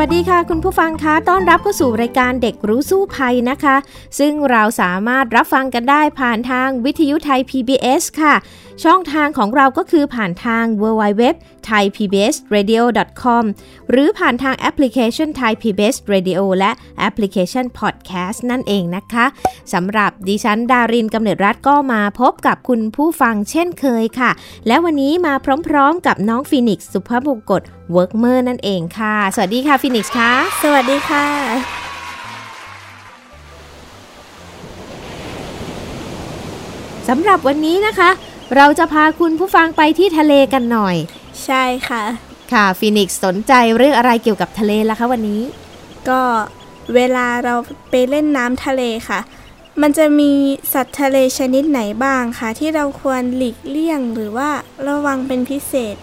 วัสดีค่ะ คุณผู้ฟังคะต้อนรับเข้าสู่รายการเด็กรู้สู้ภัยนะคะ ซึ่งเราสามารถรับฟังกันได้ผ่านทางวิทยุไทย PBS ค่ะ ช่องทางของเราก็คือผ่านทาง www thai pbs radio com หรือผ่านทางแอปพลิเคชัน Thai PBS Radio และแอปพลิเคชัน Podcast นั่นเองนะคะสำหรับดิฉันดารินกำเนิดรัฐก็มาพบกับคุณผู้ฟังเช่นเคยค่ะ และวันนี้มาพร้อมๆ กับน้องฟีนิกซ์สุภาพบงกตเวิร์กเมอร์นั่นเองค่ะ สวัสดีค่ะฟีนิกซ์ค่ะสวัสดีค่ะ สำหรับวันนี้นะคะ เราจะพาคุณผู้ฟังไปที่ทะเลกันหน่อย ใช่ค่ะ ค่ะฟีนิกซ์สนใจเรื่องอะไรเกี่ยวกับทะเลล่ะคะวันนี้ ก็เวลาเราไปเล่นน้ำทะเลค่ะ มันจะมีสัตว์ทะเลชนิดไหนบ้างคะที่เราควรหลีกเลี่ยงหรือว่าระวังเป็นพิเศษ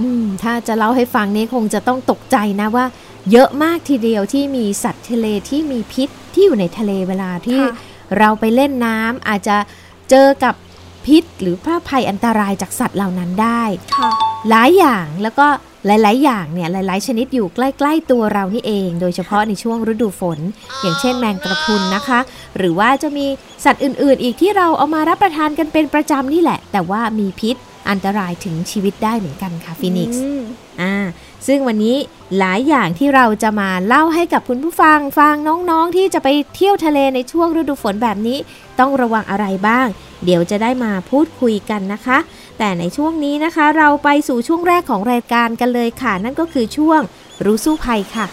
อืมถ้าจะเล่าให้ฟังนี่คงจะต้องตกใจนะว่า เยอะมากทีเดียวที่มีสัตว์ทะเลที่มีพิษที่อยู่ในทะเลเวลาที่ค่ะเราไปเล่นน้ำอาจจะเจอกับพิษ หรือผ้าภัยอันตรายจากสัตว์เหล่านั้นได้ค่ะหลายอย่างแล้วก็หลาย ๆ อย่างเนี่ยหลาย ๆ ชนิดอยู่ใกล้ ๆ ตัวเรานี่เอง โดยเฉพาะในช่วงฤดูฝน อย่างเช่นแมงกระพรุนนะคะ หรือว่าจะมีสัตว์อื่น ๆ อีกที่เราเอามารับประทานกันเป็นประจำนี่แหละ แต่ว่ามีพิษอันตรายถึงชีวิตได้เหมือนกันค่ะฟินิกซ์อืมอ่า ซึ่งวันนี้หลายอย่างที่เราจะมาเล่าให้กับคุณผู้ฟังฟังน้องๆ ที่จะไปเที่ยวทะเลในช่วงฤดูฝนแบบนี้ ต้องระวังอะไรบ้าง เดี๋ยวจะได้มาพูดคุยกันนะคะ แต่ในช่วงนี้นะคะ เราไปสู่ช่วงแรกของรายการกันเลยค่ะ นั่นก็คือช่วงรู้สู้ภัยค่ะ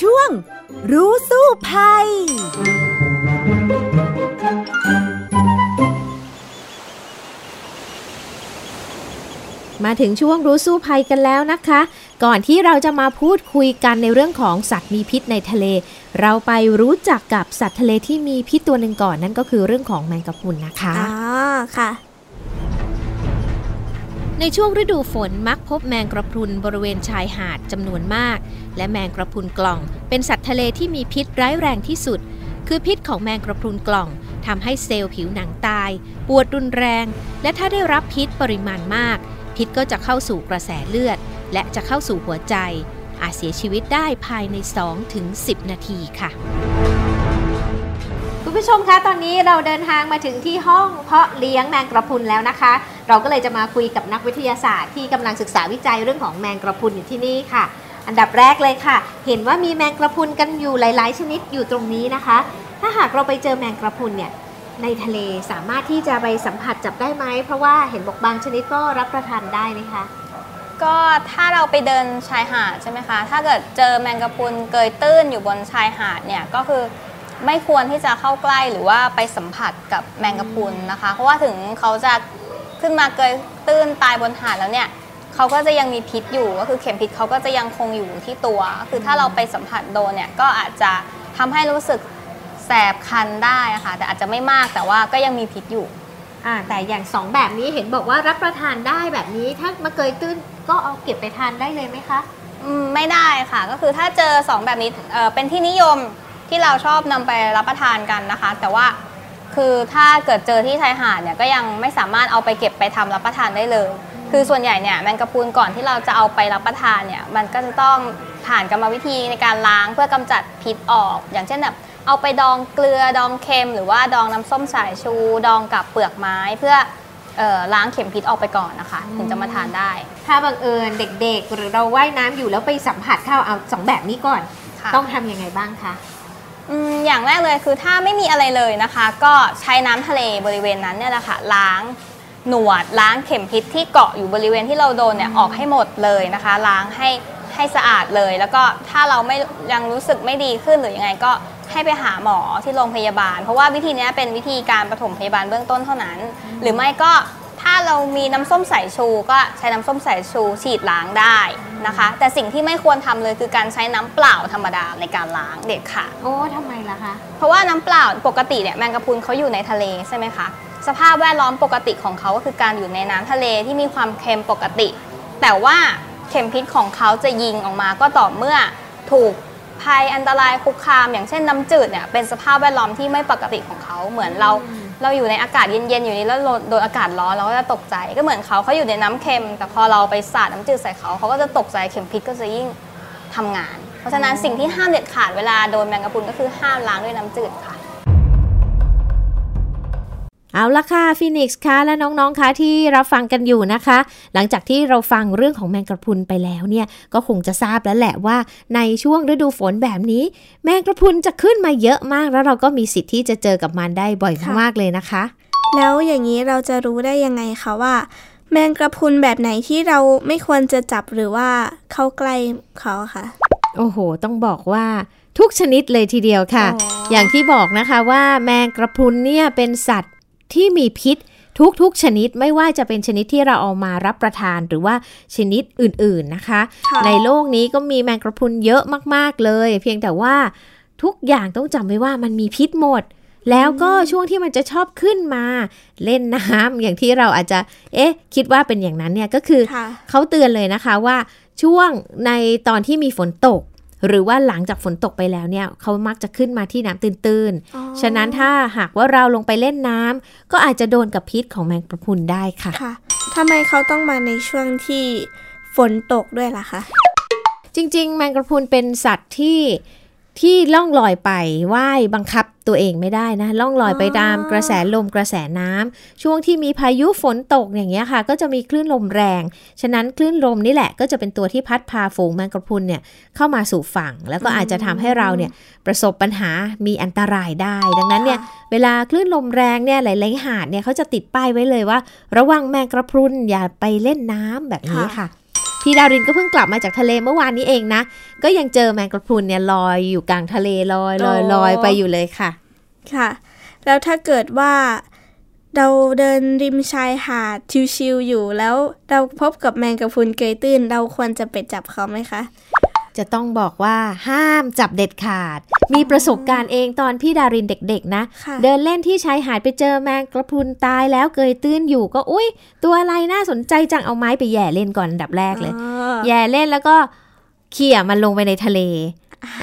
ช่วงรู้สู้ภัย มาถึงช่วงรู้สู้ภัยกันแล้วนะคะ ก่อนที่เราจะมาพูดคุยกันในเรื่องของสัตว์มีพิษในทะเล เราไปรู้จักกับสัตว์ทะเลที่มีพิษตัวหนึ่งก่อนนั่นก็คือเรื่องของแมงกะพรุนนะคะอ๋อค่ะในช่วงฤดูฝนมักพบแมงกระพรุนบริเวณชายหาดจำนวนมาก และแมงกระพรุนกล่อง เป็นสัตว์ทะเลที่มีพิษร้ายแรงที่สุด คือพิษของแมงกระพรุนกล่องทำให้เซลล์ผิวหนังตาย ปวดรุนแรง และถ้าได้รับพิษปริมาณมาก พิษก็จะเข้าสู่กระแสเลือด และจะเข้าสู่หัวใจ อาจเสียชีวิตได้ภายใน 2-10 นาทีค่ะคุณผู้ชมคะตอนนี้เราเดินทางมาถึงที่ห้องเพาะเลี้ยงแมงกระพุนแล้วนะคะ เราก็เลยจะมาคุยกับนักวิทยาศาสตร์ที่กำลังศึกษาวิจัยเรื่องของแมงกระพุนอยู่ที่นี่ค่ะ อันดับแรกเลยค่ะ เห็นว่ามีแมงกระพุนกันอยู่หลาย ๆ ชนิดอยู่ตรงนี้นะคะ ถ้าหากเราไปเจอแมงกระพุนเนี่ย ในทะเลสามารถที่จะไปสัมผัสจับได้ไหม เพราะว่าเห็นบอกบางชนิดก็รับประทานได้ไหมคะ ก็ถ้าเราไปเดินชายหาดใช่ไหมคะ ถ้าเกิดเจอแมงกะพรุนเกยตื้นอยู่บนชายหาดเนี่ยก็คือไม่ควรที่จะเข้าใกล้หรือว่าไปสัมผัสกับแมงกะพรุนนะคะ เพราะว่าถึงเขาจะขึ้นมาเกยตื้นตายบนหาดแล้วเนี่ยเขาก็จะยังมีพิษอยู่ก็คือเข็มพิษเขาก็จะยังคงอยู่ที่ตัว คือถ้าเราไปสัมผัสโดนเนี่ยก็อาจจะทำให้รู้สึก แสบคันได้อะค่ะ แต่อาจจะไม่มากแต่ว่าก็ยังมีพิษอยู่ อ่าแต่อย่างสองแบบนี้เห็นบอกว่ารับประทานได้แบบนี้ ถ้ามาเกยตื้นก็เอาเก็บไปทานได้เลยไหมคะอืมไม่ได้ค่ะ ก็คือถ้าเจอ 2 แบบนี้เอ่อเป็นที่นิยมที่เราชอบนำไปรับประทานกันนะคะ แต่ว่าคือถ้าเกิดเจอที่ชายหาดเนี่ยก็ยังไม่สามารถเอาไปเก็บไปทำรับประทานได้เลย คือส่วนใหญ่เนี่ยแมงกะพรุนก่อนที่เราจะเอาไปรับประทานเนี่ยมันก็จะต้องผ่านกรรมวิธีในการล้างเพื่อกำจัดพิษออก อย่างเช่นแบบ เอาไปดองเกลือดองเค็ม หรือว่าดองน้ำส้มสายชูดองกับเปลือกไม้เพื่อเอ่อล้างเข็มพิษออกไปก่อนนะคะ ถึงจะมาทานได้ ถ้าบังเอิญเด็กๆ หรือเราว่ายน้ำอยู่แล้วไปสัมผัสเข้าเอาสองแบบนี้ก่อน ค่ะ ต้องทำยังไงบ้างคะ อืมอย่างแรกเลยคือถ้าไม่มีอะไรเลยนะคะ ก็ใช้น้ำทะเลบริเวณนั้นเนี่ยแหละค่ะล้างหนวดล้างเข็มพิษที่เกาะอยู่บริเวณที่เราโดนเนี่ยออกให้หมดเลยนะคะ ล้างให้ให้สะอาดเลย แล้วก็ถ้าเราไม่ยังรู้สึกไม่ดีขึ้นหรือยังไงก็ ให้ไปหาหมอที่โรงพยาบาล เพราะว่าวิธีเนี้ยเป็นวิธีการปฐมพยาบาลเบื้องต้นเท่านั้น หรือไม่ก็ถ้าถ้าเรามีน้ำส้มสายชูก็ใช้น้ำส้มสายชูฉีดล้างได้นะคะ แต่สิ่งที่ไม่ควรทำเลยคือการใช้น้ำเปล่าธรรมดาในการล้างเด็ดขาดโอ้ทำไมล่ะคะ เพราะว่าน้ำเปล่าปกติเนี่ยแมงกะพรุนเขาอยู่ในทะเลใช่ไหมคะ สภาพแวดล้อมปกติของเขาก็คือการอยู่ในน้ำทะเลที่มีความเค็มปกติ แต่ว่าเข็มพิษของเขาจะยิงออกมาก็ต่อเมื่อถูก ภัยอันตรายคุกคาม อย่างเช่นน้ำจืดเนี่ยเป็นสภาพแวดล้อมที่ไม่ปกติของเขาเหมือนเราเราอยู่ในอากาศเย็นๆอยู่นี้แล้วเราโดนอากาศร้อนเราก็จะตกใจก็เหมือนเขาเขาอยู่ในน้ำเค็ม แต่พอเราไปสาดน้ำจืดใส่เขาเขาก็จะตกใจเข็มพิษก็จะยิ่งทำงาน เพราะฉะนั้นสิ่งที่ห้ามเด็ดขาดเวลาโดนแมงกะพรุนก็คือห้ามล้างด้วยน้ำจืดค่ะ เอาละค่ะฟีนิกซ์คะและน้องๆคะที่รับฟังกันอยู่นะคะ หลังจากที่เราฟังเรื่องของแมงกะพรุนไปแล้วเนี่ยก็คงจะทราบแล้วแหละว่า ในช่วงฤดูฝนแบบนี้ แมงกระพรุนจะขึ้นมาเยอะมาก แล้วเราก็มีสิทธิ์ที่จะเจอกับมันได้บ่อยค่ะมากๆเลยนะคะ แล้วอย่างนี้เราจะรู้ได้ยังไงคะว่า แมงกระพรุนแบบไหนที่เราไม่ควรจะจับหรือว่าเข้าใกล้เขาอะค่ะ โอ้โห ต้องบอกว่าทุกชนิดเลยทีเดียวค่ะอ๋อออย่างที่บอกนะคะว่าแมงกระพรุนเนี่ยเป็นสัตว์ ที่มีพิษทุกๆ ชนิดไม่ว่าจะเป็นชนิดที่เราเอามารับประทานหรือว่าชนิดอื่นๆนะคะค่ะในโลกนี้ก็มีแมงกระพรุนเยอะมากๆเลย เพียงแต่ว่าทุกอย่างต้องจำไว้ว่ามันมีพิษหมด แล้วก็ช่วงที่มันจะชอบขึ้นมาเล่นน้ำอย่างที่เราอาจจะ เอ๊ะ คิดว่าเป็นอย่างนั้นเนี่ยก็คือค่ะเขาเตือนเลยนะคะว่าช่วงในตอนที่มีฝนตก หรือว่าหลังจากฝนตกไปแล้วเนี่ยเขามักจะขึ้นมาที่น้ำตื้นอ๋อๆฉะนั้นถ้าหากว่าเราลงไปเล่นน้ำก็อาจจะโดนกับพิษของแมงกระพรุนได้ค่ะค่ะทำไมเขาต้องมาในช่วงที่ฝนตกด้วยล่ะคะจริง ๆ แมงกระพรุนเป็นสัตว์ที่ ที่ล่องลอยไปว่ายบังคับตัวเองไม่ได้นะ ล่องลอยไปตามกระแสลมกระแสน้ำช่วงที่มีพายุฝนตกอย่างเงี้ยค่ะ ก็จะมีคลื่นลมแรง ฉะนั้นคลื่นลมนี่แหละก็จะเป็นตัวที่พัดพาฝูงแมงกระพรุนเนี่ยเข้ามาสู่ฝั่ง แล้วก็อาจจะทำให้เราเนี่ยประสบปัญหามีอันตรายได้ ดังนั้นเนี่ยเวลาคลื่นลมแรงเนี่ยหลายๆหาดเนี่ยเขาจะติดป้ายไว้เลยว่า ระวังแมงกระพรุนอย่าไปเล่นน้ำแบบนี้ค่ะ พี่ดารินก็เพิ่งกลับมาจากทะเลเมื่อวานนี้เองนะ ก็ยังเจอแมงกระพรุนเนี่ยลอยอยู่กลางทะเลลอยลอยอ๋อลอยไปอยู่เลยค่ะ ค่ะ แล้วถ้าเกิดว่าเราเดินริมชายหาดชิวๆอยู่แล้วเราพบกับแมงกะพรุนเกยตื้น เราควรจะไปจับเขาไหมคะ จะต้องบอกว่าห้ามจับเด็ดขาด มีประสบการณ์เองตอนพี่ดารินเด็กๆนะค่ะเดินเล่นที่ชายหาดไปเจอแมงกระพรุนตายแล้วเกยตื้นอยู่ก็อุ้ยตัวอะไรน่าสนใจจังเอาไม้ไปแหย่เล่นก่อนอันดับแรกเลยอ๋อแย่เล่นแล้วก็เขี่ยมันลงไปในทะเล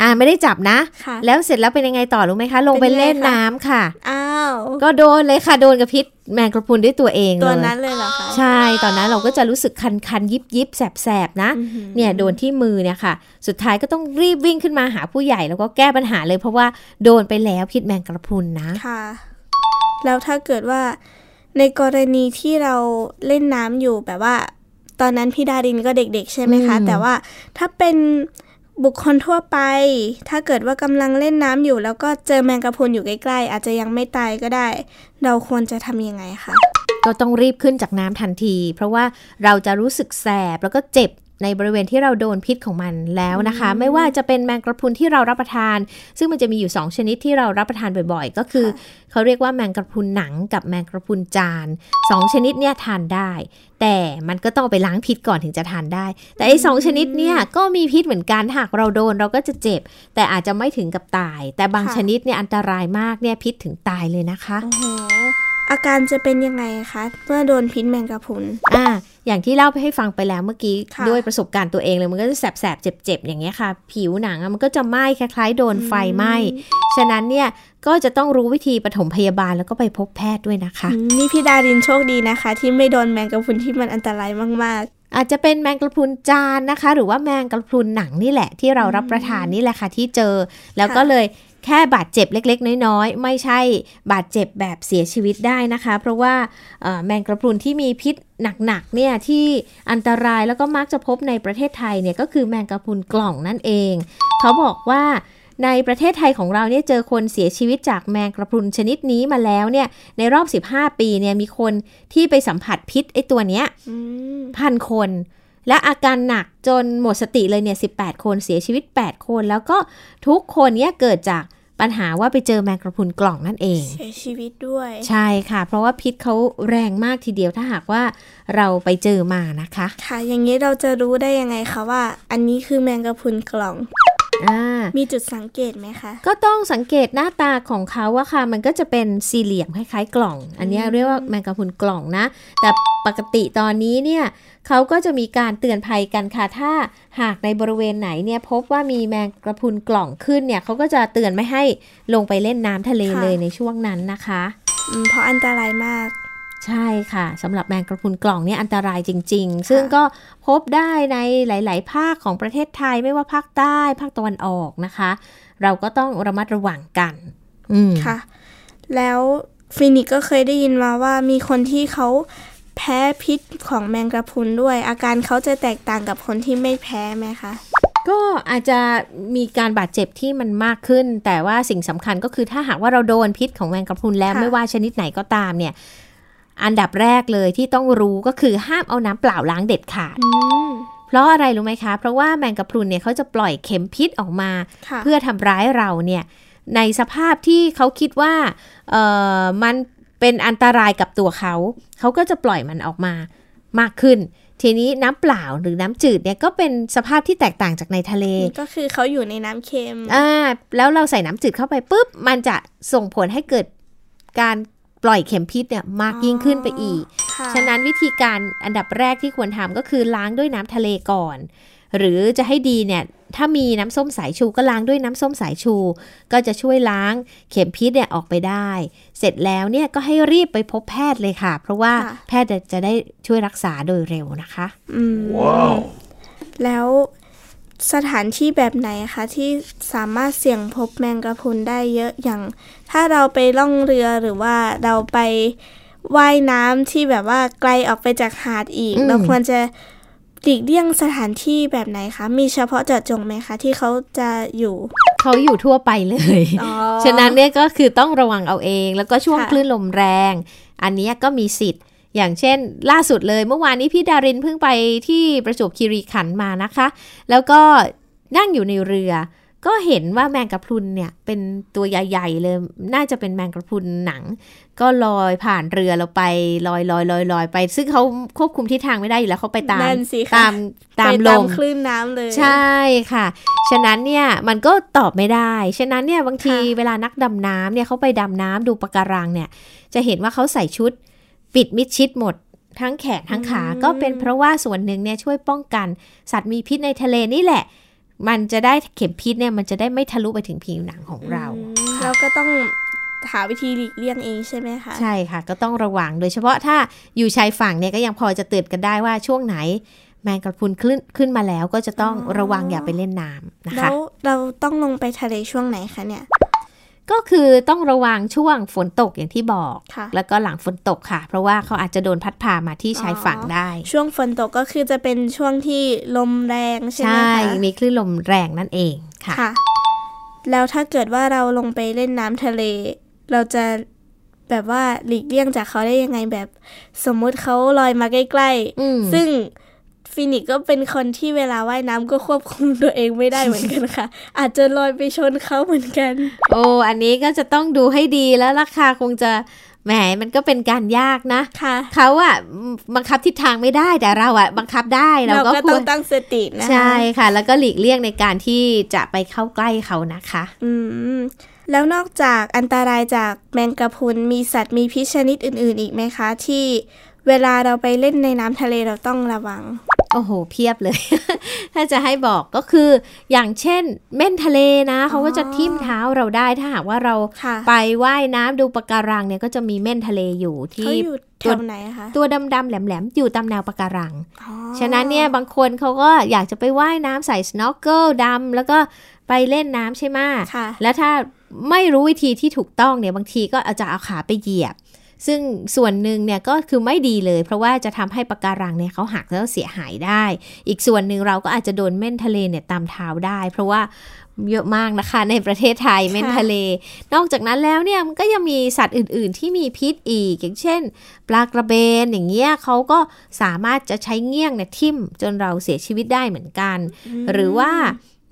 อ่าไม่ได้จับนะค่ะแล้วเสร็จแล้วเป็นยังไงต่อรู้ไหมคะ ลงไปเป็นยังไงเล่นคะน้ำค่ะ อ้าว ก็โดนเลยค่ะโดนกับพิษแมงกระพรุนด้วยตัวเองเลยตัวนั้นเลยเหรอคะใช่ตอนนั้นเราก็จะรู้สึกคันคันๆยิบยิบแสบแสบๆนะอื้อหือเนี่ยโดนที่มือเนี่ยค่ะ สุดท้ายก็ต้องรีบวิ่งขึ้นมาหาผู้ใหญ่แล้วก็แก้ปัญหาเลยเพราะว่าโดนไปแล้วพิษแมงกระพรุนนะค่ะ แล้วถ้าเกิดว่าในกรณีที่เราเล่นน้ำอยู่แบบว่า ตอนนั้นพี่ดารินก็เด็ก ๆ ใช่ไหมคะอืมแต่ว่าถ้าเป็น บุคคลทั่วไป ถ้าเกิดว่ากำลังเล่นน้ำอยู่ แล้วก็เจอแมงกะพรุนอยู่ใกล้ๆ อาจจะยังไม่ตายก็ได้ เราควรจะทำยังไงคะก็ต้องรีบขึ้นจากน้ำทันที เพราะว่าเราจะรู้สึกแสบแล้วก็เจ็บ ในบริเวณที่เราโดนพิษของมันแล้วนะคะ ไม่ว่าจะเป็นแมงกระพรุนที่เรารับประทาน ซึ่งมันจะมีอยู่ 2 ชนิดที่เรารับประทานบ่อยๆ ก็คือเขาเรียกว่าแมงกระพรุนหนังกับแมงกระพรุนจานสองชนิดเนี่ยทานได้ แต่มันก็ต้องเอาไปล้างพิษก่อนถึงจะทานได้ แต่ไอ้สองชนิดเนี่ยก็มีพิษเหมือนกันหากเราโดนเราก็จะเจ็บ แต่อาจจะไม่ถึงกับตาย แต่บางค่ะชนิดเนี่ยอันตรายมากเนี่ยพิษถึงตายเลยนะคะโอ้โหอาการจะเป็นยังไงคะเมื่อโดนพิษแมงกะพรุนอ่า อย่างที่เล่าไปให้ฟังไปแล้วเมื่อกี้ค่ะด้วยประสบการณ์ตัวเองเลยมันก็จะแสบๆเจ็บๆอย่างเงี้ยค่ะ ผิวหนังอะมันก็จะไหม้คล้ายๆ โดนไฟไหม้ฉะนั้นเนี่ยก็จะต้องรู้วิธีปฐมพยาบาลแล้วก็ไปพบแพทย์ด้วยนะคะอืมนี่พี่ดารินโชคดีนะคะ ที่ไม่โดนแมงกะพรุนที่มันอันตรายมากอาจจะเป็นแมงกระพรุนจานนะคะ หรือว่าแมงกระพรุนหนังนี่แหละที่เรารับประทานนี่แหละค่ะที่เจอ แล้วก็เลย แค่บาดเจ็บเล็กๆ น้อยๆ ไม่ใช่บาดเจ็บแบบเสียชีวิตได้นะคะ เพราะว่าเอ่อแมงกระพรุนที่มีพิษหนักๆเนี่ยที่อันตรายแล้วก็มักจะพบในประเทศไทยเนี่ยก็คือแมงกระพรุนกล่องนั่นเอง เขาบอกว่าในประเทศไทยของเราเนี่ยเจอคนเสียชีวิตจากแมงกระพรุนชนิดนี้มาแล้วเนี่ยในรอบ 15 ปีเนี่ยมีคนที่ไปสัมผัสพิษไอตัวเนี้ยๆอืมพันคน และอาการหนักจนหมดสติเลยเนี่ย18 คนเสียชีวิต 8 คน แล้วก็ทุกคนเนี่ยเกิดจากปัญหาว่าไปเจอแมงกระพรุนกล่องนั่นเอง เสียชีวิตด้วย ใช่ค่ะ เพราะว่าพิษเขาแรงมากทีเดียวถ้าหากว่าเราไปเจอมานะคะ ค่ะ อย่างนี้เราจะรู้ได้ยังไงคะว่า อันนี้คือแมงกะพรุนกล่องอ่า มีจุดสังเกตไหมคะ ก็ต้องสังเกตหน้าตาของเขาว่าค่ะ มันก็จะเป็นสี่เหลี่ยมคล้ายๆกล่อง อันเนี้ยเรียกว่าแมงกะพรุนกล่องนะ แต่ปกติตอนนี้เนี่ยเขาก็จะมีการเตือนภัยกันค่ะ ถ้าหากในบริเวณไหนเนี่ยพบว่ามีแมงกระพรุนกล่องขึ้นเนี่ยเขาก็จะเตือนไม่ให้ลงไปเล่นน้ำทะเลค่ะเลยในช่วงนั้นนะคะอืมเพราะอันตรายมาก ใช่ค่ะสำหรับแมงกระพรุนกล่องเนี่ยอันตรายจริง ๆ ซึ่งก็พบได้ในหลาย ๆ ภาคของประเทศไทยไม่ว่าภาคใต้ภาคตะวันออกนะคะ เราก็ต้องระมัดระวังกันอืมค่ะ แล้วฟินิกก็เคยได้ยินมาว่ามีคนที่เขาแพ้พิษของแมงกระพรุนด้วย อาการเขาจะแตกต่างกับคนที่ไม่แพ้ไหมคะก็อาจจะมีการบาดเจ็บที่มันมากขึ้น แต่ว่าสิ่งสำคัญก็คือถ้าหากว่าเราโดนพิษของแมงกะพรุนแล้วค่ะไม่ว่าชนิดไหนก็ตามเนี่ย อันดับแรกเลยที่ต้องรู้ก็คือห้ามเอาน้ำเปล่าล้างเด็ดขาดอืมเพราะอะไรรู้ไหมคะ เพราะว่าแมงกะพรุนเนี่ยเขาจะปล่อยเข็มพิษออกมาค่ะเพื่อทำร้ายเราเนี่ยในสภาพที่เขาคิดว่าเอ่อมันเป็นอันตรายกับตัวเขา เขาก็จะปล่อยมันออกมามากขึ้น ทีนี้น้ำเปล่าหรือน้ำจืดเนี่ยก็เป็นสภาพที่แตกต่างจากในทะเล ก็คือเขาอยู่ในน้ำเค็มอ่าแล้วเราใส่น้ำจืดเข้าไปปุ๊บ มันจะส่งผลให้เกิดการ ปล่อยเข็มพิษเนี่ยมากยิ่งขึ้นไปอีกค่ะฉะนั้นวิธีการอันดับแรกที่ควรทำก็คือล้างด้วยน้ำทะเลก่อน หรือจะให้ดีเนี่ยถ้ามีน้ำส้มสายชูก็ล้างด้วยน้ำส้มสายชู ก็จะช่วยล้างเข็มพิษเนี่ยออกไปได้ เสร็จแล้วเนี่ยก็ให้รีบไปพบแพทย์เลยค่ะ เพราะว่าค่ะแพทย์จะได้ช่วยรักษาโดยเร็วนะคะ อืมแล้ว สถานที่แบบไหนคะที่สามารถเสี่ยงพบแมงกะพรุนได้เยอะอย่าง ถ้าเราไปล่องเรือหรือว่าเราไปว่ายน้ำที่แบบว่าไกลออกไปจากหาดอีกอืมเราควรจะหลีกเลี่ยงสถานที่แบบไหนคะ มีเฉพาะเจาะจงไหมคะ ที่เขาจะอยู่ เขาอยู่ทั่วไปเลยอ๋อฉะนั้นเนี่ยก็คือต้องระวังเอาเอง แล้วก็ช่วงค่ะคลื่นลมแรง อันเนี้ยก็มีสิทธิ์ อย่างเช่น ล่าสุดเลยเมื่อวานนี้พี่ดารินเพิ่งไปที่ประจวบคีรีขันธ์มานะคะ แล้วก็นั่งอยู่ในเรือ ก็เห็นว่าแมงกะพรุนเนี่ยเป็นตัวใหญ่ๆเลยน่าจะเป็นแมงกะพรุนหนัง ก็ลอยผ่านเรือเราไปลอยลอยลอยลอยไป ซึ่งเขาควบคุมทิศทางไม่ได้อยู่แล้วเขาไปตามนั่นสิคะตามตามไปลตามมคลื่นน้ำเลย ใช่ค่ะ ฉะนั้นเนี่ยมันก็ตอบไม่ได้ ฉะนั้นเนี่ยบางทีค่ะเวลานักดำน้ำเนี่ยเขาไปดำน้ำดูปะการังเนี่ย จะเห็นว่าเขาใส่ชุด ปิดมิดชิดหมดทั้งแขนทั้งขาก็เป็นเพราะว่าส่วนหนึ่งเนี่ยช่วยป้องกัน สัตว์มีพิษในทะเลนี่แหละ มันจะได้เข็มพิษเนี่ยมันจะได้ไม่ทะลุไปถึงผิวหนังของเราอืมค่ะเราก็ต้องหาวิธีหลีกเลี่ยงเองใช่ไหมคะใช่ค่ะ ก็ต้องระวังโดยเฉพาะถ้าอยู่ชายฝั่งเนี่ยก็ยังพอจะเตือนกันได้ว่าช่วงไหน แมงกระพรุนขึ้นขึ้นมาแล้วก็จะต้องอ๋อระวังอย่าไปเล่นน้ำนะคะแล้วเราต้องลงไปทะเลช่วงไหนคะเนี่ย ก็คือต้องระวังช่วงฝนตกอย่างที่บอกค่ะแล้วก็หลังฝนตกค่ะ เพราะว่าเขาอาจจะโดนพัดพามาที่ชายฝั่งได้ ช่วงฝนตกก็คือจะเป็นช่วงที่ลมแรงใช่ไหมใช่คะมีคลื่นลมแรงนั่นเองค่ะค่ะแล้วถ้าเกิดว่าเราลงไปเล่นน้ำทะเล เราจะแบบว่าหลีกเลี่ยงจากเขาได้ยังไงแบบ สมมุติเขาลอยมาใกล้อืมๆซึ่ง ฟินิกก็เป็นคนที่เวลาว่ายน้ำก็ควบคุมตัวเองไม่ได้เหมือนกันค่ะ อาจจะลอยไปชนเขาเหมือนกัน โอ้อันนี้ก็จะต้องดูให้ดีแล้วราคาคงจะแหมมันก็เป็นการยากนะค่ะเขาอะบังคับทิศทางไม่ได้แต่เราอะบังคับได้เราเราก็ก็คต้วอรงตั้งสตินะคะใช่ค่ะ แล้วก็หลีกเลี่ยงในการที่จะไปเข้าใกล้เขานะคะ อืมแล้วนอกจากอันตรายจากแมงกะพรุนมีสัตว์มีพิษชนิดอื่น ๆ อีกไหมคะ ที่เวลาเราไปเล่นในน้ำทะเลเราต้องระวัง โอ้โห เพียบเลย ถ้าจะให้บอกก็คือ อย่างเช่น เม่นทะเลนะเขาก็จะทิ่มเท้าเราได้ถ้าหากว่าเราค่ะไปว่ายน้ำดูปะการังเนี่ยก็จะมีเม่นทะเลอยู่ที่เขาอยู่แถวไหนอะคะตัวดำๆแหลมๆ อยู่ตามแนวปะการังอ๋อฉะนั้นเนี่ยบางคนเขาก็อยากจะไปว่ายน้ำใส่สโนว์เกิลดำแล้วก็ไปเล่นน้ำใช่ไหมค่ะแล้วถ้าไม่รู้วิธีที่ถูกต้องเนี่ยบางทีก็อาจจะเอาขาไปเหยียบ ซึ่งส่วนหนึ่งเนี่ยก็คือไม่ดีเลย เพราะว่าจะทำให้ปะการังเนี่ยเขาหักแล้วเสียหายได้ อีกส่วนหนึ่งเราก็อาจจะโดนเม่นทะเลเนี่ยตามเท้าได้ เพราะว่าเยอะมากนะคะในประเทศไทยเม่นทะเล นอกจากนั้นแล้วเนี่ยมันก็ยังมีสัตว์อื่น ๆ ที่มีพิษอีก อย่างเช่น ปลากระเบนอย่างเงี้ยเขาก็สามารถจะใช้เงี้ยงเนี่ยทิ่มจนเราเสียชีวิตได้เหมือนกัน หรือว่า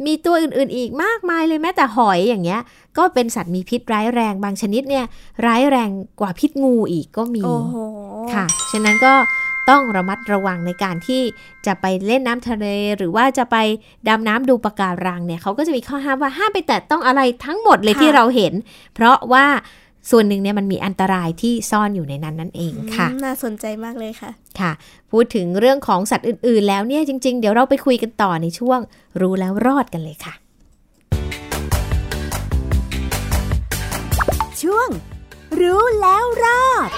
มีตัวอื่นๆอีกมากมายเลยแม้แต่หอยอย่างเงี้ย ก็เป็นสัตว์มีพิษร้ายแรงบางชนิดเนี่ย ร้ายแรงกว่าพิษงูอีกก็มีโอ้โหค่ะ ฉะนั้นก็ต้องระมัดระวังในการที่จะไปเล่นน้ำทะเล หรือว่าจะไปดำน้ำดูปะการังเนี่ยเขาก็จะมีข้อห้ามว่าห้ามไปแตะต้องอะไรทั้งหมดเลยค่ะที่เราเห็น เพราะว่า ส่วนหนึ่งเนี่ยมันมีอันตรายที่ซ่อนอยู่ในนั้นนั่นเองค่ะอืมน่าสนใจมากเลยค่ะ ค่ะ พูดถึงเรื่องของสัตว์อื่น ๆ แล้วเนี่ยจริง ๆ เดี๋ยวเราไปคุยกันต่อในช่วง รู้แล้วรอดกันเลยค่ะ ช่วง รู้แล้วรอด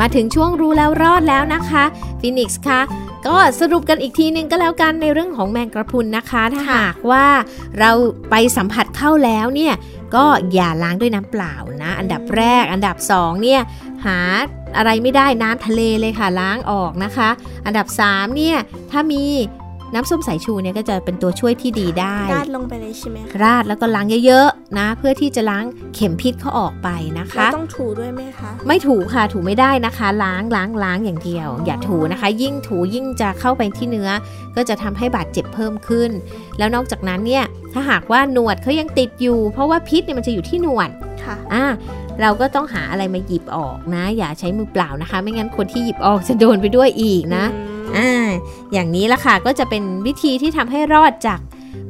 มาถึงช่วงรู้แล้วรอดแล้วนะคะฟินิกส์คะก็สรุปกันอีกทีนึงก็แล้วกันในเรื่องของแมงกระพุนนะคะ ถ้าหากว่าเราไปสัมผัสเข้าแล้วเนี่ยก็อย่าล้างด้วยน้ำเปล่านะ อันดับแรก อันดับสองเนี่ยหาอะไรไม่ได้น้ำทะเลเลยค่ะล้างออกนะคะ อันดับสามเนี่ยถ้ามี น้ำส้มสายชูเนี่ยก็จะเป็นตัวช่วยที่ดีได้ ราดลงไปเลยใช่ไหมคะราดแล้วก็ล้างเยอะๆนะ เพื่อที่จะล้างเข็มพิษเขาออกไปนะเราคะ ต้องถูด้วยไหมคะ ไม่ถูค่ะถูไม่ได้นะคะ ล้างล้างล้างอย่างเดียว อย่าถูนะคะ ยิ่งถูยิ่งจะเข้าไปที่เนื้อ ก็จะทำให้บาดเจ็บเพิ่มขึ้น แล้วนอกจากนั้นเนี่ยถ้าหากว่าหนวดเขายังติดอยู่ เพราะว่าพิษเนี่ยมันจะอยู่ที่หนวดค่ะอ่าเราก็ต้องหาอะไรมาหยิบออกนะ อย่าใช้มือเปล่านะคะ ไม่งั้นคนที่หยิบออกจะโดนไปด้วยอีกนะ อืมอ่าอย่างนี้ละค่ะก็จะเป็นวิธีที่ทำให้รอดจาก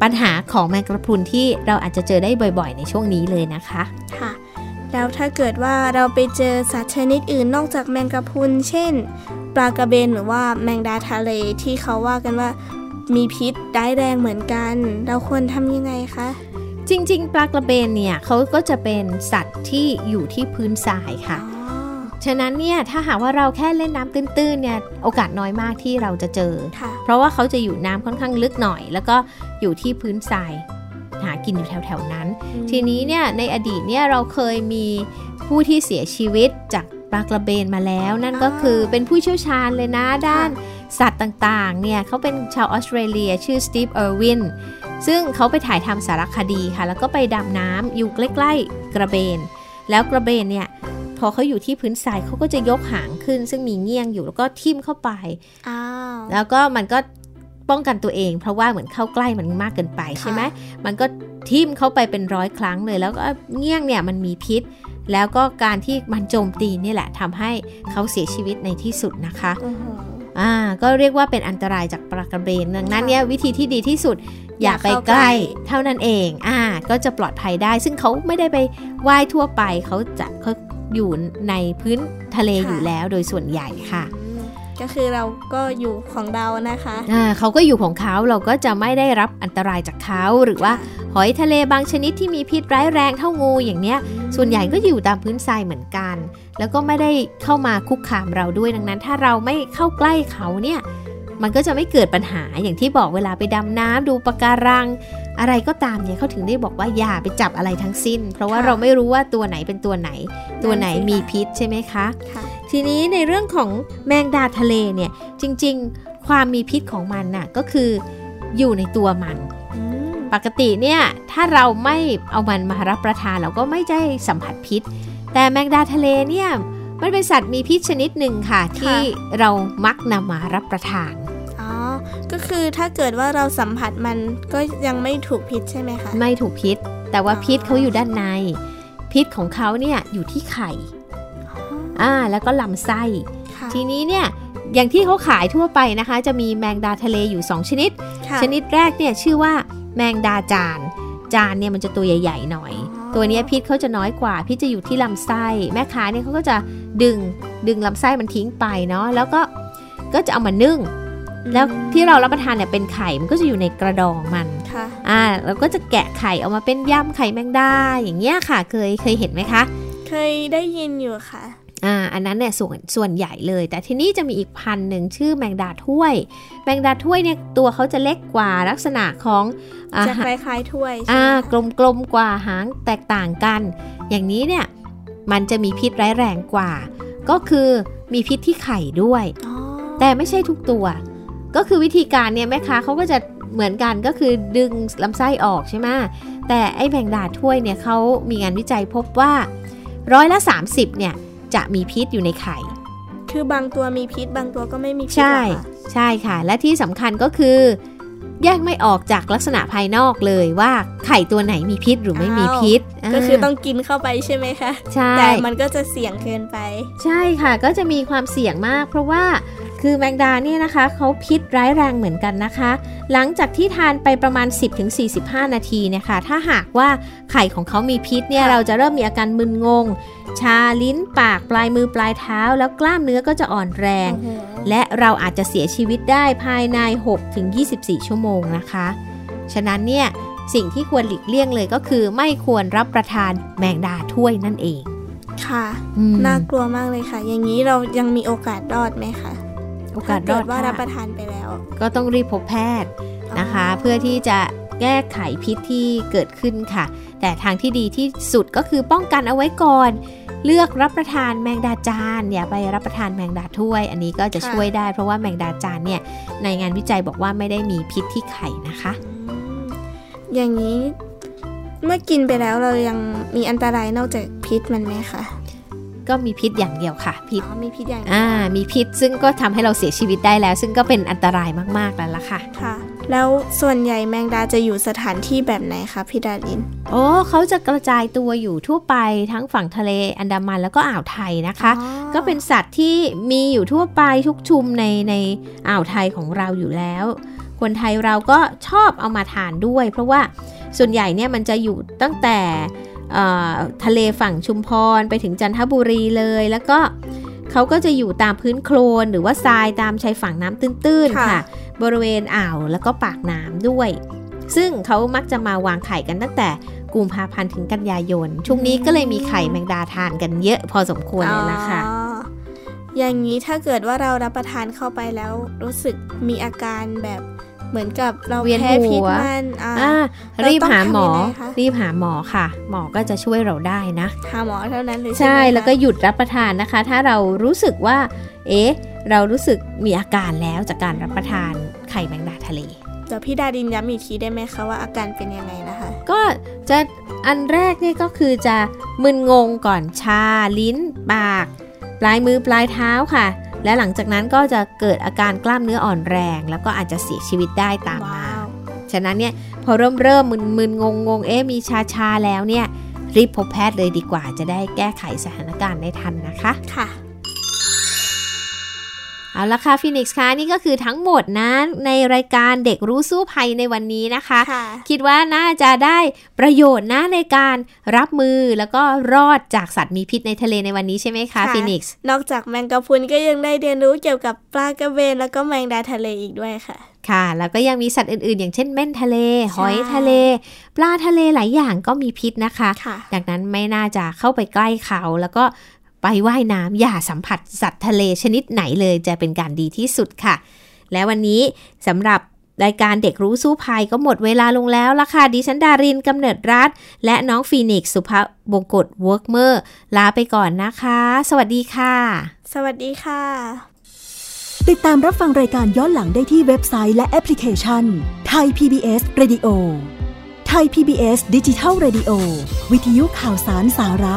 ปัญหาของแมงกระพรุนที่เราอาจจะเจอได้บ่อยๆ ในช่วงนี้เลยนะคะค่ะแล้วถ้าเกิดว่าเราไปเจอสัตว์ชนิดอื่นนอกจากแมงกะพรุน เช่น ปลากระเบนหรือว่าแมงดาทะเลที่เขาว่ากันว่ามีพิษร้ายแรงเหมือนกัน เราควรทำยังไงคะ จริง ๆ ปลากระเบนเนี่ยเขาก็จะเป็นสัตว์ที่อยู่ที่พื้นทรายค่ะอ๋อ ฉะนั้นเนี่ยถ้าหากว่าเราแค่เล่นน้ำตื้นๆเนี่ยโอกาสน้อยมากที่เราจะเจอค่ะเพราะว่าเขาจะอยู่น้ำค่อนข้างลึกหน่อย แล้วก็อยู่ที่พื้นทรายหากินอยู่แถวๆนั้น ทีนี้เนี่ยในอดีตเนี่ยเราเคยมีผู้ที่เสียชีวิตจากปลากระเบนมาแล้ว นั่นก็อ่าคือเป็นผู้เชี่ยวชาญเลยนะด้านสัตว์ต่างๆ เนี่ยเขาเป็นชาวออสเตรเลียชื่อสตีฟเออร์วินซึ่งเขาไปถ่ายทำสารคดีค่ะ แล้วก็ไปดำน้ำอยู่ใกล้ ๆ กระเบน แล้วกระเบนเนี่ย พอเขาอยู่ที่พื้นทรายเขาก็จะยกหางขึ้น ซึ่งมีเงี้ยงอยู่แล้วก็ทิ่มเข้าไปอ้าวแล้วก็มันก็ป้องกันตัวเอง เพราะว่าเหมือนเข้าใกล้มันมากเกินไปใช่ไหมมันก็ทิ่มเข้าไปเป็นร้อยครั้งเลย แล้วก็เงี้ยงเนี่ยมันมีพิษ แล้วก็การที่มันโจมตีนี่แหละทำให้เขาเสียชีวิตในที่สุดนะคะโอ้โหอ่าก็เรียกว่าเป็นอันตรายจากปลากระเบนดังนั้นค่ะเนี่ยวิธีที่ดีที่สุดอย่าไปอย่าเข้าใกล้ใกล้เท่านั้นเอง อ่า ก็จะปลอดภัยได้ ซึ่งเขาไม่ได้ไปว่ายทั่วไป เขาจะเขา อยู่ในพื้นทะเลอยู่แล้วโดยส่วนใหญ่ค่ะอืมก็คือเราก็อยู่ของเรานะคะอ่าเขาก็อยู่ของเขาเราก็จะไม่ได้รับอันตรายจากเขาหรือว่าหอยทะเลบางชนิดที่มีพิษร้ายแรงเท่างูอย่างเนี้ย ส่วนใหญ่ก็อยู่ตามพื้นทรายเหมือนกัน แล้วก็ไม่ได้เข้ามาคุกคามเราด้วยดังนั้น ถ้าเราไม่เข้าใกล้เขาเนี่ยมันก็จะไม่เกิดปัญหาอย่างที่บอกเวลาไปดำน้ำดูปะการัง อะไรก็ตามเนี่ยเขาถึงได้บอกว่าอย่าไปจับอะไรทั้งสิ้น เพราะว่าค่ะเราไม่รู้ว่าตัวไหนเป็นตัวไหน ตัวไหนนั่นสิคะมีพิษใช่ไหมคะค่ะทีนี้ในเรื่องของแมงดาทะเลเนี่ยจริงๆ ความมีพิษของมันน่ะก็คืออยู่ในตัวมันอืมปกติเนี่ยถ้าเราไม่เอามันมารับประทานเราก็ไม่ได้สัมผัสพิษ แต่แมงดาทะเลเนี่ยมันเป็นสัตว์มีพิษชนิดหนึ่งค่ะ ที่เรามักนำมารับประทานอ๋อ ก็คือถ้าเกิดว่าเราสัมผัสมันก็ยังไม่ถูกพิษใช่ไหมคะ ไม่ถูกพิษ แต่ว่าอ๋อพิษเขาอยู่ด้านใน พิษของเขาเนี่ยอยู่ที่ไข่อ๋ออ่าแล้วก็ลำไส้ค่ะทีนี้เนี่ยอย่างที่เขาขายทั่วไปนะคะ จะมีแมงดาทะเลอยู่ 2 ชนิดค่ะชนิดแรกเนี่ยชื่อว่าแมงดาจาน จานเนี่ยมันจะตัวใหญ่ ๆ หน่อยอ๋อตัวเนี้ยพิษเขาจะน้อยกว่า พิษจะอยู่ที่ลำไส้ แม่ค้าเนี่ยเขาก็จะดึงดึงลำไส้มันทิ้งไปเนาะแล้วก็ก็จะเอามานึ่ง แล้วที่เรารับประทานเนี่ยเป็นไข่มันก็จะอยู่ในกระดองมันค่ะอ่าเราก็จะแกะไข่ออกมาเป็นย่ำไข่แมงดาอย่างเงี้ยค่ะ เคยเคยเห็นไหมคะ เคยได้ยินอยู่ค่ะอ่าอันนั้นเนี่ยส่วนส่วนใหญ่เลย แต่ทีนี้จะมีอีกพันหนึ่งชื่อแมงดาถ้วย แมงดาถ้วยเนี่ยตัวเขาจะเล็กกว่าลักษณะของอ่าจะคล้ายๆถ้วยใช่อ่าไหมกลมกลมๆกว่าหางแตกต่างกัน อย่างนี้เนี่ยมันจะมีพิษร้ายแรงกว่า ก็คือมีพิษที่ไข่ด้วยอ๋อแต่ไม่ใช่ทุกตัว ก็คือวิธีการเนี่ยแม่ค้าเขาก็จะเหมือนกันก็คือดึงลำไส้ออกใช่ไหมแต่ไอ้แมงดาถ้วยเนี่ยเขามีงานวิจัยพบว่าร้อยละ 30เนี่ยจะมีพิษอยู่ในไข่ คือบางตัวมีพิษบางตัวก็ไม่มีพิษใช่เหรอคะใช่ค่ะ และที่สำคัญก็คือ แยกไม่ออกจากลักษณะภายนอกเลยว่า ไข่ตัวไหนมีพิษหรือไม่มีพิษ ก็คือต้องกินเข้าไปใช่ไหมคะใช่แต่มันก็จะเสี่ยงเกินไป ใช่ค่ะก็จะมีความเสี่ยงมาก เพราะว่าคือแมงดาเนี่ยนะคะเขาพิษร้ายแรงเหมือนกันนะคะ หลังจากที่ทานไปประมาณ 10-45 นาทีเนี่ยค่ะถ้าหากว่าไข่ของเขามีพิษเนี่ยค่ะเราจะเริ่มมีอาการมึนงง ชาลิ้นปากปลายมือปลายเท้า แล้วกล้ามเนื้อก็จะอ่อนแรงโอ้โหและเราอาจจะเสียชีวิตได้ภายใน 6-24 ชั่วโมงนะคะ ฉะนั้นเนี่ย สิ่งที่ควรหลีกเลี่ยงเลยก็คือ ไม่ควรรับประทานแมงดาถ้วยนั่นเอง ค่ะอืมน่ากลัวมากเลยค่ะ อย่างนี้เรายังมีโอกาสรอดไหมคะโอกาสรถ้อเกิดดว่ารับปค่ะระทานไปแล้ว ก็ต้องรีบพบแพทย์นะคะ เพื่อที่จะแก้ไขพิษที่เกิดขึ้นค่ะ แต่ทางที่ดีที่สุดก็คือป้องกันเอาไว้ก่อน เลือกรับประทานแมงดาจานอย่าไปรับประทานแมงดาถ้วย อันนี้ก็จะค่ะช่วยได้เพราะว่าแมงดาจานเนี่ยในงานวิจัยบอกว่าไม่ได้มีพิษที่ไข่นะคะ อืมอย่างนี้เมื่อกินไปแล้วเรายังมีอันตรายนอกจากพิษมันไหมคะก็มีพิษอย่างเดียวค่ะ พิษอ๋อมีพิษอย่างเดียวอ่ามีพิษซึ่งก็ทำให้เราเสียชีวิตได้แล้ว ซึ่งก็เป็นอันตรายมากๆแล้วล่ะค่ะค่ะ แล้วส่วนใหญ่แมงดาจะอยู่สถานที่แบบไหนคะพี่ดารินโอ้เขาจะกระจายตัวอยู่ทั่วไปทั้งฝั่งทะเลอันดามันแล้วก็อ่าวไทยนะคะอ๋อก็เป็นสัตว์ที่มีอยู่ทั่วไปทุกชุมในในอ่าวไทยของเราอยู่แล้ว คนไทยเราก็ชอบเอามาทานด้วย เพราะว่าส่วนใหญ่เนี่ยมันจะอยู่ตั้งแต่เอ่อทะเลฝั่งชุมพรไปถึงจันทบุรีเลย แล้วก็เขาก็จะอยู่ตามพื้นโคลน หรือว่าทรายตามชายฝั่งน้ำตื้นๆค่ะค่ะ บริเวณอ่าวแล้วก็ปากน้ำด้วย ซึ่งเขามักจะมาวางไข่กันตั้งแต่กุมภาพันธ์ถึงกันยายน ช่วงนี้ก็เลยมีไข่แมงดาทานกันเยอะพอสมควรเลยละค่ะอ๋ออย่างนี้ถ้าเกิดว่าเรารับประทานเข้าไปแล้วรู้สึกมีอาการแบบ เหมือนกับเราเวียนแพ้พิษหัวมันอ่าอ่าเรารีบหาหมอต้องทำยังไงคะรีบหาหมอค่ะ หมอก็จะช่วยเราได้นะ หาหมอเท่านั้นเลยใช่ใช่ไหมคะแล้วก็หยุดรับประทานนะคะ ถ้าเรารู้สึกว่า เอ๊ะ เรารู้สึกมีอาการแล้วจากการรับประทานไข่แมงดาทะเลเดี๋ยวพี่ดาดินย้ำอีกทีได้ไหมคะว่าอาการเป็นยังไงนะคะ ก็จะอันแรกเนี่ยก็คือจะมึนงงก่อนชาลิ้น ปาก ปลายมือปลายเท้าค่ะ และหลังจากนั้นก็จะเกิดอาการกล้ามเนื้ออ่อนแรง แล้วก็อาจจะเสียชีวิตได้ตามมาว้าวฉะนั้นเนี่ยพอเริ่มเริ่มมึนมึนงงงงเอ๊ะมีชาชาแล้วเนี่ยรีบพบแพทย์เลยดีกว่าจะได้แก้ไขสถานการณ์ได้ทันนะคะ ค่ะ เอาละค่ะฟินิกส์คะนี่ก็คือทั้งหมดนะในรายการเด็กรู้สู้ภัยในวันนี้นะคะค่ะคิดว่าน่าจะได้ประโยชน์นะในการรับมือแล้วก็รอดจากสัตว์มีพิษในทะเลในวันนี้ใช่ไหมคะค่ะฟีนิกซ์นอกจากแมงกะพรุนก็ยังได้เรียนรู้เกี่ยวกับปลากระเบนแล้วก็แมงดาทะเลอีกด้วยค่ะ ค่ะ แล้วก็ยังมีสัตว์อื่นๆ อย่างเช่นเม่นทะเลใช่หอยทะเล ปลาทะเลหลายอย่างก็มีพิษนะคะค่ะดังนั้นไม่น่าจะเข้าไปใกล้เขาแล้วก็ ไปว่ายน้ำอย่าสัมผัสสัตว์ทะเลชนิดไหนเลยจะเป็นการดีที่สุดค่ะ และวันนี้สำหรับรายการเด็กรู้สู้ภัยก็หมดเวลาลงแล้วละค่ะ ดิฉันดารินกำเนิดรัฐ และน้องฟีนิกซ์สุภาพบงกตเวิร์กเมอร์ลาไปก่อนนะคะ สวัสดีค่ะ สวัสดีค่ะ ติดตามรับฟังรายการย้อนหลังได้ที่เว็บไซต์และแอปพลิเคชันไทย PBS Radio ไทย PBS ดิจิทัล Radio วิทยุข่าวสารสาระ